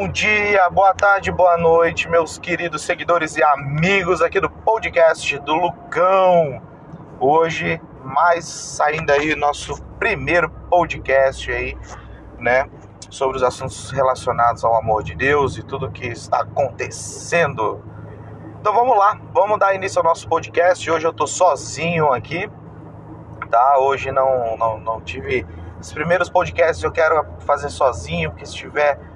Bom dia, boa tarde, boa noite, meus queridos seguidores e amigos aqui do podcast do Lucão. Hoje, mais saindo aí nosso primeiro podcast aí, né, sobre os assuntos relacionados ao amor de Deus e tudo que está acontecendo. Então vamos lá, vamos dar início ao nosso podcast. Hoje eu tô sozinho aqui, tá? Hoje não não, não tive os primeiros podcasts eu quero fazer sozinho, porque se tiver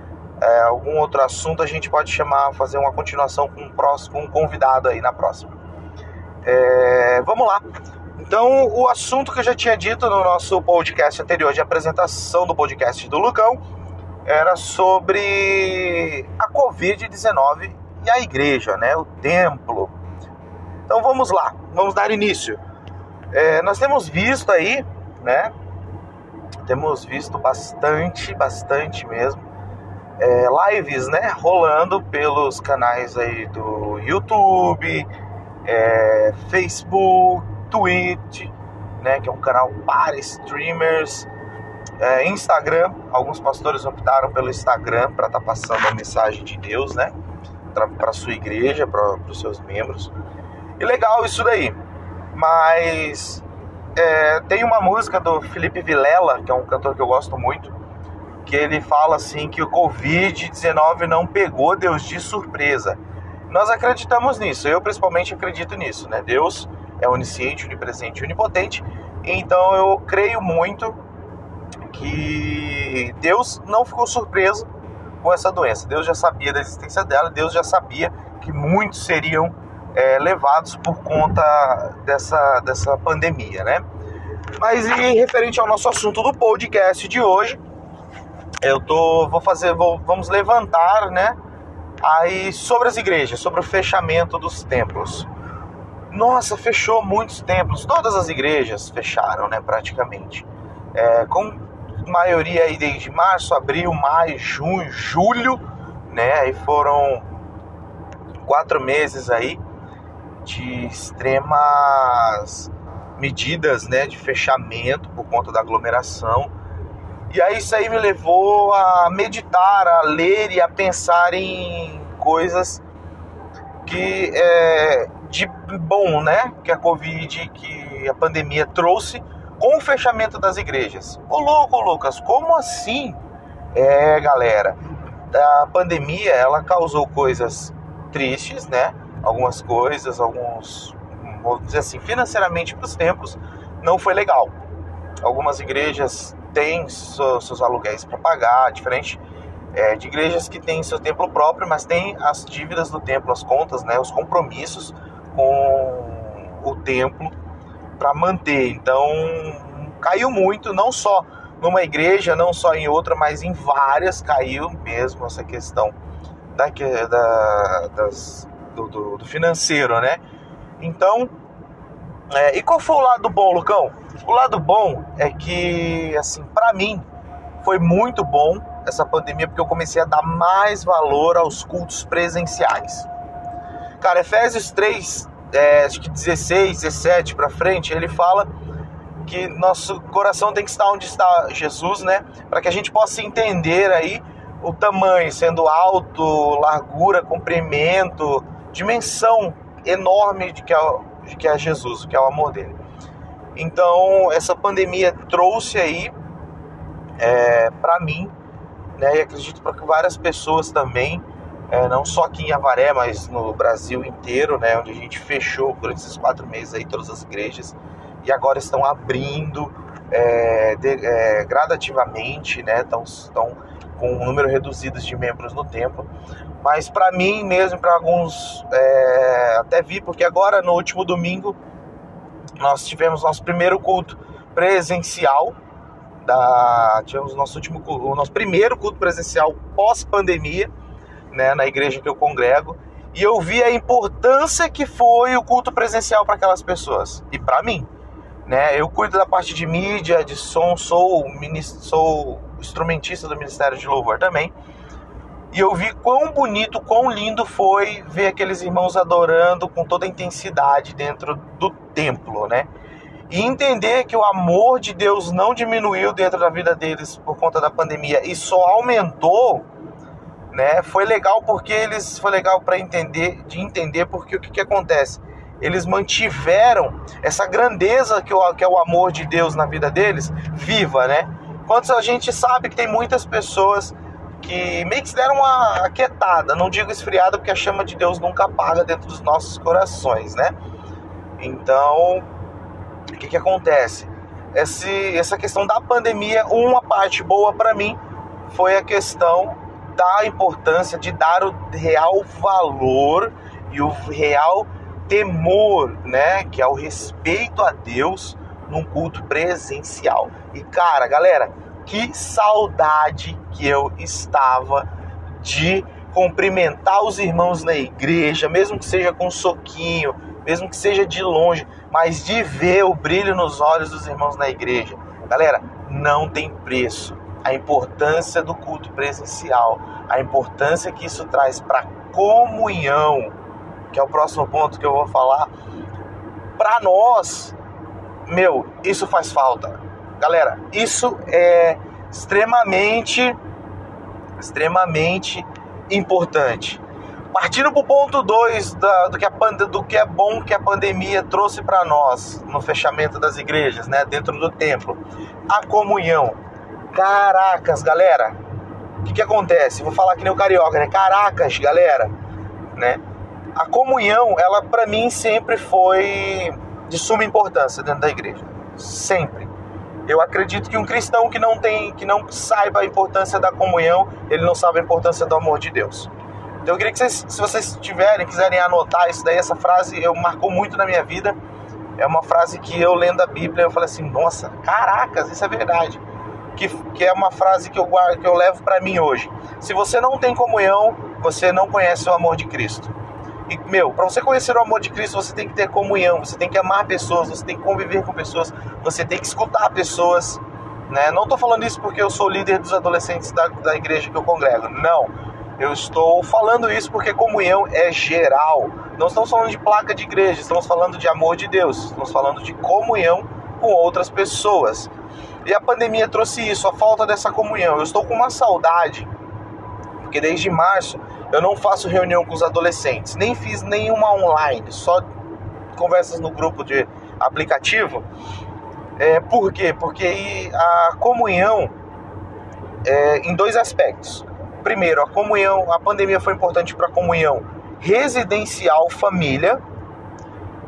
é, algum outro assunto, a gente pode chamar, fazer uma continuação com um, próximo, um convidado aí na próxima. É, vamos lá. Então, o assunto que eu já tinha dito no nosso podcast anterior de apresentação do podcast do Lucão era sobre a Covid-19 e a igreja, né? O templo. Então vamos lá, vamos dar início. É, nós temos visto aí, né? Temos visto bastante, bastante mesmo, é, lives, né, rolando pelos canais aí do YouTube, é, Facebook, Twitch, né, que é um canal para streamers, é, Instagram. Alguns pastores optaram pelo Instagram para estar tá passando a mensagem de Deus, né, para sua igreja, para os seus membros. E legal isso daí. Mas é, tem uma música do Felipe Vilela, que é um cantor que eu gosto muito, que ele fala assim que o Covid-19 não pegou Deus de surpresa. Nós acreditamos nisso, eu principalmente acredito nisso, né? Deus é onisciente, onipresente e onipotente, então eu creio muito que Deus não ficou surpreso com essa doença. Deus já sabia da existência dela, Deus já sabia que muitos seriam é, levados por conta dessa, dessa pandemia, né? Mas e referente ao nosso assunto do podcast de hoje, eu tô vou fazer vou, vamos levantar né? Aí sobre as igrejas sobre o fechamento dos templos. Nossa fechou muitos templos. Todas as igrejas fecharam né praticamente. É, com maioria aí desde março abril maio junho julho né? Aí foram quatro meses aí de extremas medidas né de fechamento por conta da aglomeração e aí isso aí me levou a meditar, a ler e a pensar em coisas que é, de bom, né? Que a Covid, que a pandemia trouxe com o fechamento das igrejas. Ô louco, Lucas, como assim? É, galera, a pandemia ela causou coisas tristes, né? Algumas coisas, alguns, vou dizer assim, financeiramente para os tempos, não foi legal. Algumas igrejas tem seus aluguéis para pagar, diferente é, de igrejas que têm seu templo próprio, mas tem as dívidas do templo, as contas, né, os compromissos com o templo para manter. Então caiu muito, não só numa igreja, não só em outra, mas em várias caiu mesmo essa questão da, da das, do, do, do financeiro, né? Então é, e qual foi o lado bom, Lucão? O lado bom é que, assim, para mim foi muito bom essa pandemia porque eu comecei a dar mais valor aos cultos presenciais. Cara, Efésios 3, é, acho que 16, 17 para frente, ele fala que nosso coração tem que estar onde está Jesus, né? Para que a gente possa entender aí o tamanho, sendo alto, largura, comprimento, dimensão enorme de que é de que é Jesus, que é o amor dele. Então, essa pandemia trouxe aí é, para mim, né, e acredito para várias pessoas também, é, não só aqui em Avaré, mas no Brasil inteiro, né, onde a gente fechou por esses quatro meses aí todas as igrejas e agora estão abrindo é, de, é, gradativamente, né, estão, estão com um número reduzido de membros no templo. Mas para mim mesmo, para alguns, é, até vi, porque agora no último domingo nós tivemos nosso primeiro culto presencial. Da, tivemos nosso último o nosso primeiro culto presencial pós-pandemia, né, na igreja que eu congrego, e eu vi a importância que foi o culto presencial para aquelas pessoas e para mim, né? Eu cuido da parte de mídia, de som, sou sou instrumentista do Ministério de Louvor também. E eu vi quão bonito, quão lindo foi ver aqueles irmãos adorando com toda a intensidade dentro do templo, né? E entender que o amor de Deus não diminuiu dentro da vida deles por conta da pandemia e só aumentou, né? Foi legal porque eles foi legal para entender, de entender porque o que, que acontece? Eles mantiveram essa grandeza que, o, que é o amor de Deus na vida deles viva, né? Quanto a gente sabe que tem muitas pessoas que meio que se deram uma aquietada, não digo esfriada, porque a chama de Deus nunca apaga dentro dos nossos corações, né? Então, o que, que acontece? Esse, essa questão da pandemia, uma parte boa para mim foi a questão da importância de dar o real valor e o real temor, né, que é o respeito a Deus num culto presencial. E cara, galera, que saudade que eu estava de cumprimentar os irmãos na igreja, mesmo que seja com um soquinho, mesmo que seja de longe, mas de ver o brilho nos olhos dos irmãos na igreja. Galera, não tem preço. A importância do culto presencial, a importância que isso traz para comunhão, que é o próximo ponto que eu vou falar, para nós, meu, isso faz falta. Galera, isso é extremamente, extremamente importante. Partindo para o ponto 2 do, que do que é bom que a pandemia trouxe para nós no fechamento das igrejas, né, dentro do templo, a comunhão. Caracas, galera, o que, que acontece? Vou falar que nem o carioca, né? Caracas, galera, né? A comunhão, ela para mim sempre foi de suma importância dentro da igreja, sempre. Eu acredito que um cristão que não tem, que não saiba a importância da comunhão, ele não sabe a importância do amor de Deus. Então eu queria que vocês, se vocês tiverem, quiserem anotar isso daí, essa frase eu marcou muito na minha vida. É uma frase que eu lendo a Bíblia, eu falei assim, nossa, caracas, isso é verdade. Que, que é uma frase que eu guardo, que eu levo para mim hoje. Se você não tem comunhão, você não conhece o amor de Cristo. E, meu, para você conhecer o amor de Cristo, você tem que ter comunhão, você tem que amar pessoas, você tem que conviver com pessoas, você tem que escutar pessoas. Né? Não estou falando isso porque eu sou líder dos adolescentes da, da igreja que eu congrego. Não. Eu estou falando isso porque comunhão é geral. Não estamos falando de placa de igreja, estamos falando de amor de Deus. Estamos falando de comunhão com outras pessoas. E a pandemia trouxe isso, a falta dessa comunhão. Eu estou com uma saudade, porque desde março eu não faço reunião com os adolescentes, nem fiz nenhuma online, só conversas no grupo de aplicativo. É, por quê? Porque a comunhão é, em dois aspectos. Primeiro, a comunhão, a pandemia foi importante para a comunhão residencial família.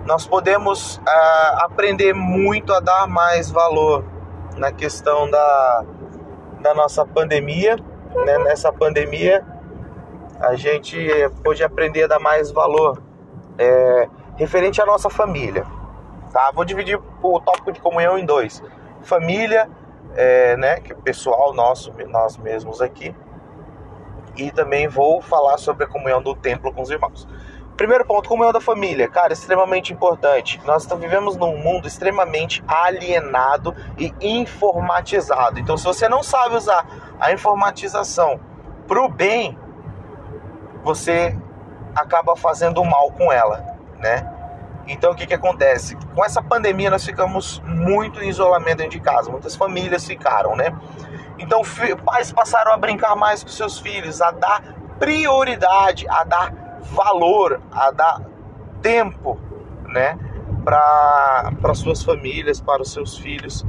Nós podemos ah, aprender muito a dar mais valor na questão da, da nossa pandemia, né? nessa pandemia a gente pôde aprender a dar mais valor é, referente à nossa família. Tá? Vou dividir o tópico de comunhão em dois: família, é, né, que é pessoal nosso, nós mesmos aqui, e também vou falar sobre a comunhão do templo com os irmãos. Primeiro ponto, comunhão da família, cara, extremamente importante. Nós vivemos num mundo extremamente alienado e informatizado. Então, se você não sabe usar a informatização para o bem, você acaba fazendo mal com ela, né? Então o que, que acontece? Com essa pandemia nós ficamos muito em isolamento dentro de casa, muitas famílias ficaram, né? Então pais passaram a brincar mais com seus filhos, a dar prioridade, a dar valor, a dar tempo, né? Para suas famílias, para os seus filhos.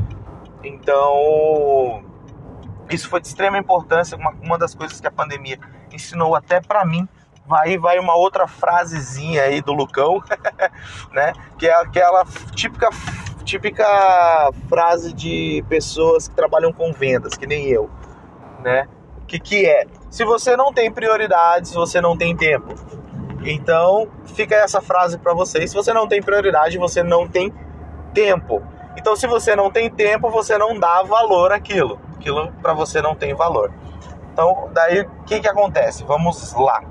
Então, isso foi de extrema importância, uma, uma das coisas que a pandemia ensinou até para mim. Vai vai uma outra frasezinha aí do Lucão, né? Que é aquela típica típica frase de pessoas que trabalham com vendas, que nem eu, né? Que que é? Se você não tem prioridades, você não tem tempo. Então, fica essa frase para vocês. Se você não tem prioridade, você não tem tempo. Então, se você não tem tempo, você não dá valor àquilo. Aquilo para você não tem valor. Então, daí o que, que acontece? Vamos lá.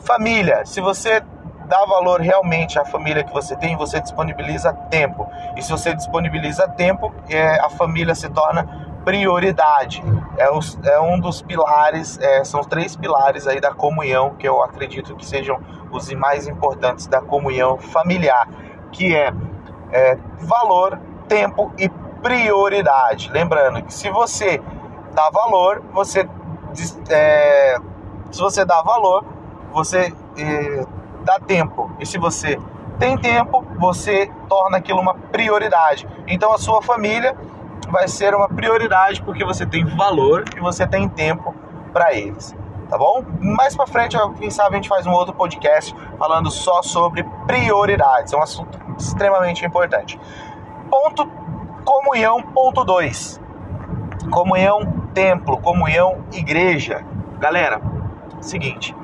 Família, se você dá valor realmente à família que você tem, você disponibiliza tempo. E se você disponibiliza tempo, é, a família se torna prioridade. É, os, é um dos pilares, é, são três pilares aí da comunhão que eu acredito que sejam os mais importantes da comunhão familiar, que é, é valor, tempo e prioridade. Lembrando que se você dá valor, você é, Se você dá valor, você eh, dá tempo. E se você tem tempo, você torna aquilo uma prioridade. Então a sua família vai ser uma prioridade porque você tem valor e você tem tempo para eles. Tá bom? Mais para frente, quem sabe a gente faz um outro podcast falando só sobre prioridades. É um assunto extremamente importante. Ponto comunhão, ponto 2. Comunhão, templo, comunhão, igreja. Galera, seguinte,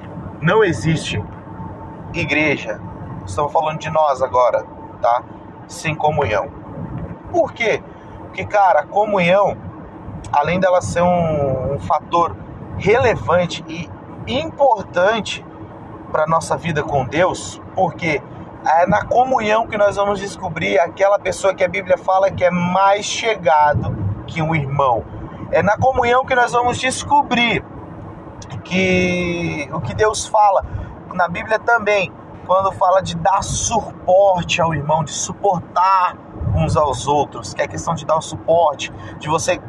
não existe igreja, estamos falando de nós agora, tá? Sem comunhão. Por quê? Porque, cara, a comunhão, além dela ser um, um fator relevante e importante para nossa vida com Deus, porque é na comunhão que nós vamos descobrir aquela pessoa que a Bíblia fala que é mais chegado que um irmão. É na comunhão que nós vamos descobrir que o que Deus fala na Bíblia também, quando fala de dar suporte ao irmão, de suportar uns aos outros, que é questão de dar o suporte, de você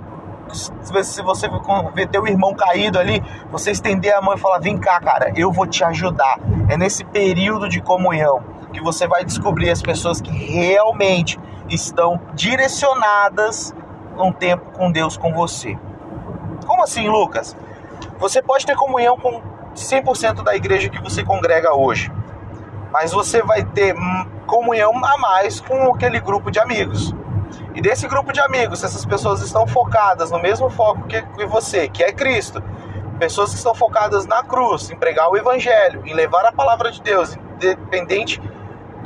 se você ver teu irmão caído ali, você estender a mão e falar: Vem cá, cara, eu vou te ajudar. É nesse período de comunhão que você vai descobrir as pessoas que realmente estão direcionadas num tempo com Deus com você. Como assim, Lucas? Você pode ter comunhão com 100% da igreja que você congrega hoje, mas você vai ter comunhão a mais com aquele grupo de amigos. E desse grupo de amigos, essas pessoas estão focadas no mesmo foco que, que você, que é Cristo. Pessoas que estão focadas na cruz, em pregar o evangelho, em levar a palavra de Deus, independente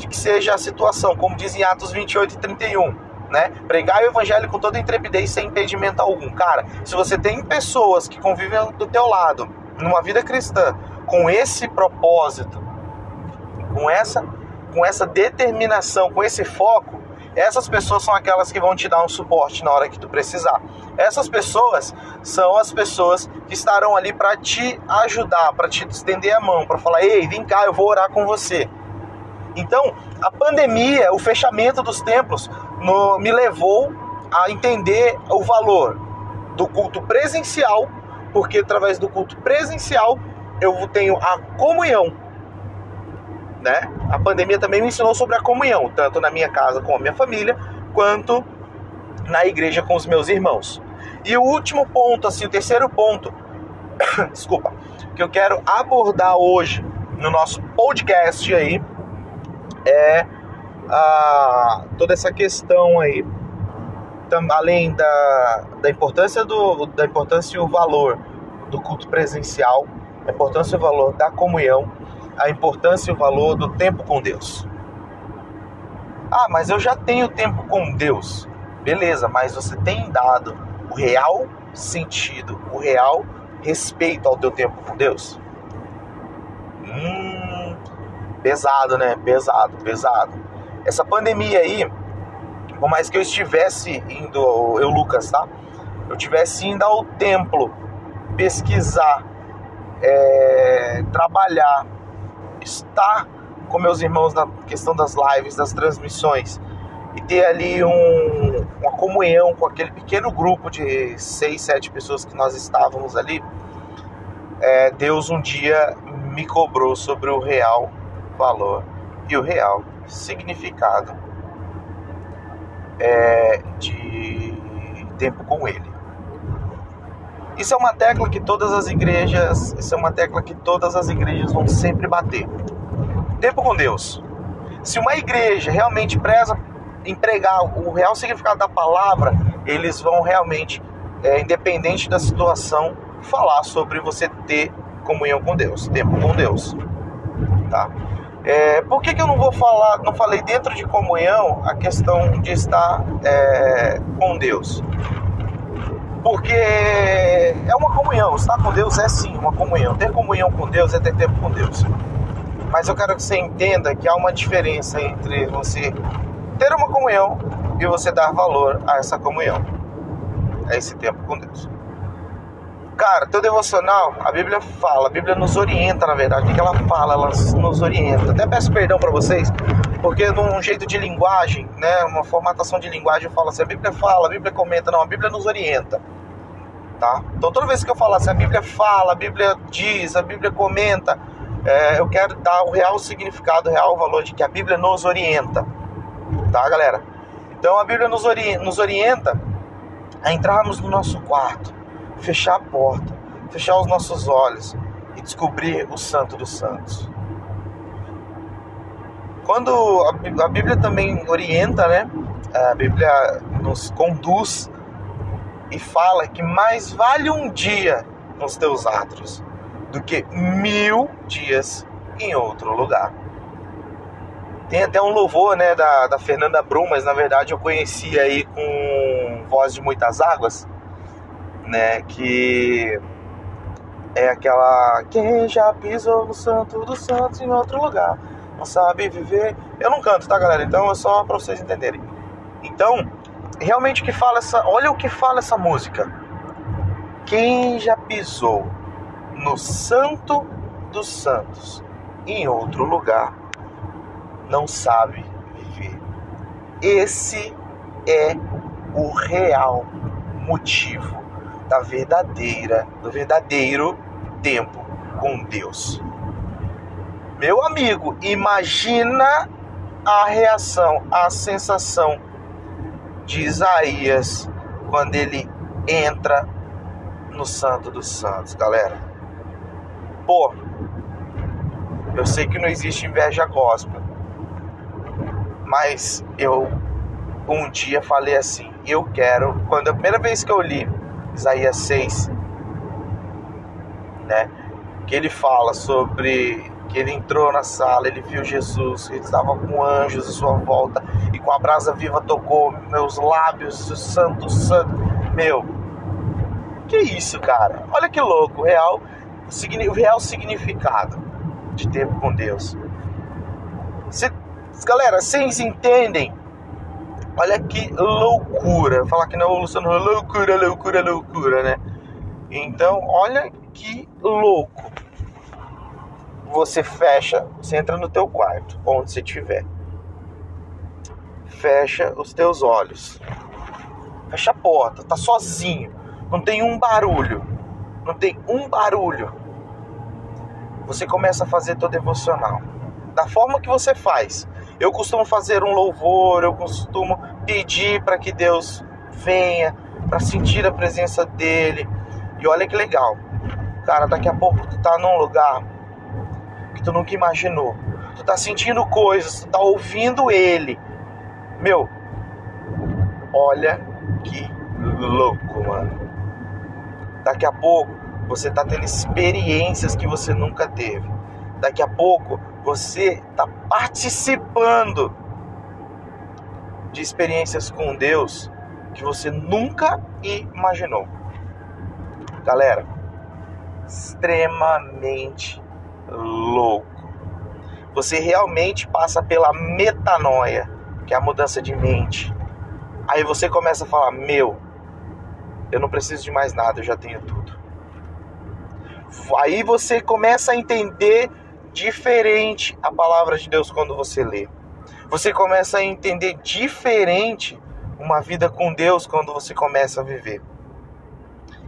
que seja a situação, como diz em Atos 28 e 31, né? Pregar o evangelho com toda intrepidez sem impedimento algum. Cara, se você tem pessoas que convivem do teu lado, numa vida cristã, com esse propósito, com essa, com essa determinação, com esse foco, essas pessoas são aquelas que vão te dar um suporte na hora que tu precisar. Essas pessoas são as pessoas que estarão ali para te ajudar, para te estender a mão, para falar: "Ei, vem cá, eu vou orar com você". Então, a pandemia, o fechamento dos templos, no, me levou a entender o valor do culto presencial, porque através do culto presencial eu tenho a comunhão né? A pandemia também me ensinou sobre a comunhão, tanto na minha casa com a minha família, quanto na igreja com os meus irmãos. E o último ponto, assim, o terceiro ponto, desculpa, que eu quero abordar hoje no nosso podcast aí é a, toda essa questão aí, além da, da importância do da importância e o valor do culto presencial, a importância e o valor da comunhão a importância e o valor do tempo com Deus. Ah, mas eu já tenho tempo com Deus. Beleza, mas você tem dado o real sentido, o real respeito ao teu tempo com Deus? Hum, pesado, né? Pesado, pesado. Essa pandemia aí, por mais que eu estivesse indo, eu Lucas, tá? Eu estivesse indo ao templo pesquisar, é, trabalhar, estar com meus irmãos na questão das lives, das transmissões e ter ali um, uma comunhão com aquele pequeno grupo de seis, sete pessoas que nós estávamos ali, é, Deus um dia me cobrou sobre o real valor e o real significado é, de tempo com Ele. Isso é uma tecla que todas as igrejas, isso é uma tecla que todas as igrejas vão sempre bater. Tempo com Deus. Se uma igreja realmente preza em pregar o real significado da palavra, eles vão realmente, é, independente da situação, falar sobre você ter comunhão com Deus, tempo com Deus, tá? É, por que, que eu não vou falar, não falei dentro de comunhão a questão de estar é, com Deus? Porque é uma comunhão, estar com Deus é sim uma comunhão. Ter comunhão com Deus é ter tempo com Deus. Mas eu quero que você entenda que há uma diferença entre você ter uma comunhão e você dar valor a essa comunhão, a esse tempo com Deus. Cara, teu devocional, a Bíblia fala, a Bíblia nos orienta, na verdade. O que ela fala? Ela nos orienta. Até peço perdão para vocês, porque num jeito de linguagem, né, uma formatação de linguagem, eu falo assim: a Bíblia fala, a Bíblia comenta, não, a Bíblia nos orienta. tá? Então toda vez que eu falar assim, a Bíblia fala, a Bíblia diz, a Bíblia comenta, é, eu quero dar o real significado, o real valor de que a Bíblia nos orienta, tá, galera? Então a Bíblia nos, ori nos orienta a entrarmos no nosso quarto, fechar a porta, fechar os nossos olhos e descobrir o Santo dos Santos. Quando a Bíblia também orienta, né? A Bíblia nos conduz e fala que mais vale um dia nos teus atos do que mil dias em outro lugar. Tem até um louvor né, da, da Fernanda Brum, mas na verdade eu conheci aí com Voz de Muitas Águas, né? Que é aquela Quem já pisou no santo dos santos em outro lugar Não sabe viver Eu não canto, tá galera? Então é só pra vocês entenderem Então, realmente que fala essa Olha o que fala essa música Quem já pisou no santo dos santos em outro lugar não sabe viver. Esse é o real motivo da verdadeira, do verdadeiro tempo com Deus. Meu amigo, imagina a reação, a sensação de Isaías quando ele entra no Santo dos Santos, galera. Pô, eu sei que não existe inveja gospel, mas eu um dia falei assim: eu quero, quando a primeira vez que eu li Isaías 6, né? Que ele fala sobre que ele entrou na sala, ele viu Jesus, ele estava com anjos à sua volta e com a brasa viva tocou meus lábios, santo, santo. Meu, que isso, cara? Olha que louco, o real, o real significado de tempo com Deus. Cê, galera, vocês entendem Olha que loucura. Falar que não, Luciano, loucura, loucura, loucura, né? Então, olha que louco. Você fecha, você entra no teu quarto, onde você estiver. Fecha os teus olhos. Fecha a porta, tá sozinho. Não tem um barulho. Não tem um barulho. Você começa a fazer teu devocional. Da forma que você faz eu costumo fazer um louvor, eu costumo pedir para que Deus venha, para sentir a presença dele. E olha que legal. Cara, daqui a pouco tu tá num lugar que tu nunca imaginou. Tu tá sentindo coisas, tu tá ouvindo ele. Meu, olha que louco, mano. Daqui a pouco você tá tendo experiências que você nunca teve. Daqui a pouco você está participando de experiências com Deus que você nunca imaginou. Galera, extremamente louco. Você realmente passa pela metanoia, que é a mudança de mente. Aí você começa a falar: Meu, eu não preciso de mais nada, eu já tenho tudo. Aí você começa a entender diferente a palavra de Deus quando você lê. Você começa a entender diferente uma vida com Deus quando você começa a viver.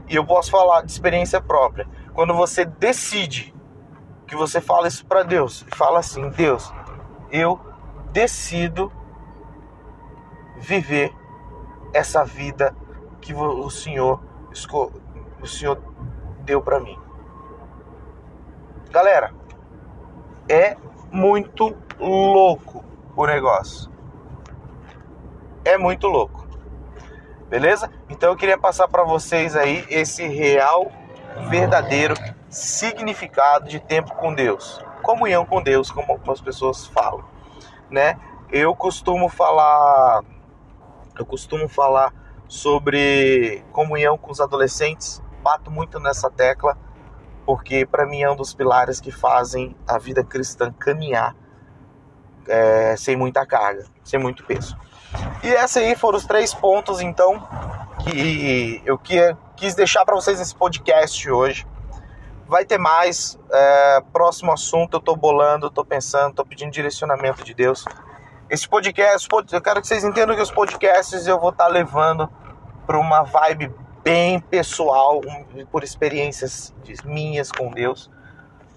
E eu posso falar de experiência própria. Quando você decide que você fala isso para Deus, fala assim: Deus, eu decido viver essa vida que o Senhor o Senhor deu para mim. Galera, é muito louco o negócio. É muito louco. Beleza? Então eu queria passar para vocês aí esse real, verdadeiro significado de tempo com Deus. Comunhão com Deus, como algumas pessoas falam, né? Eu costumo falar eu costumo falar sobre comunhão com os adolescentes, bato muito nessa tecla porque para mim é um dos pilares que fazem a vida cristã caminhar é, sem muita carga, sem muito peso. E esses aí foram os três pontos, então, que eu quis deixar para vocês nesse podcast hoje. Vai ter mais. É, próximo assunto, eu tô bolando, tô pensando, tô pedindo direcionamento de Deus. Esse podcast, eu quero que vocês entendam que os podcasts eu vou estar tá levando para uma vibe bem pessoal, por experiências minhas com Deus,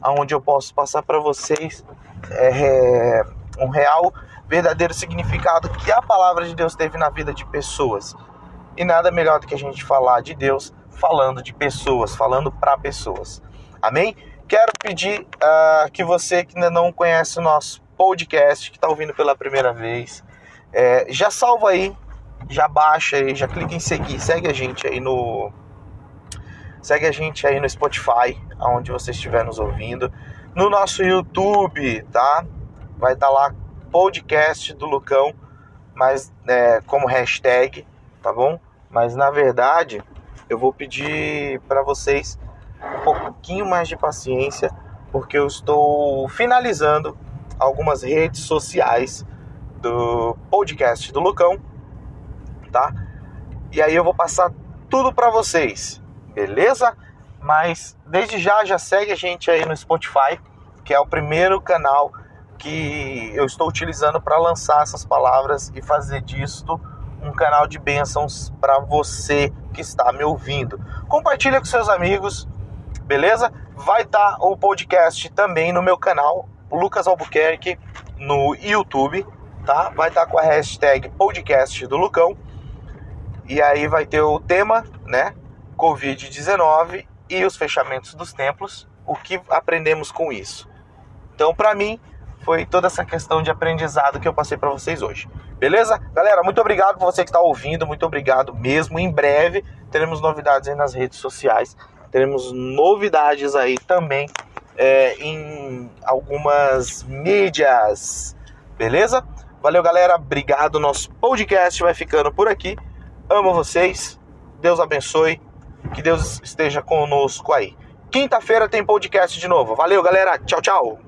aonde eu posso passar para vocês é, um real, verdadeiro significado que a palavra de Deus teve na vida de pessoas. E nada melhor do que a gente falar de Deus falando de pessoas, falando para pessoas. Amém? Quero pedir uh, que você que ainda não conhece o nosso podcast, que está ouvindo pela primeira vez, é, já salva aí, já baixa aí, já clica em seguir, segue a gente aí no. Segue a gente aí no Spotify, aonde você estiver nos ouvindo. No nosso YouTube, tá? Vai estar tá lá podcast do Lucão, mas é, como hashtag, tá bom? Mas na verdade, eu vou pedir para vocês um pouquinho mais de paciência, porque eu estou finalizando algumas redes sociais do podcast do Lucão, tá? E aí eu vou passar tudo para vocês, beleza? Mas desde já já segue a gente aí no Spotify, que é o primeiro canal que eu estou utilizando para lançar essas palavras e fazer disto um canal de bênçãos para você que está me ouvindo. Compartilha com seus amigos, beleza? Vai estar tá o podcast também no meu canal, Lucas Albuquerque, no YouTube, tá? Vai estar tá com a hashtag podcast do Lucão. E aí vai ter o tema, né? Covid-19 e os fechamentos dos templos. O que aprendemos com isso? Então, para mim, foi toda essa questão de aprendizado que eu passei para vocês hoje. Beleza? Galera, muito obrigado por você que está ouvindo, muito obrigado mesmo. Em breve teremos novidades aí nas redes sociais, teremos novidades aí também é, em algumas mídias. Beleza? Valeu, galera. Obrigado. Nosso podcast vai ficando por aqui. Amo vocês. Deus abençoe. Que Deus esteja conosco aí. Quinta-feira tem podcast de novo. Valeu, galera. Tchau, tchau.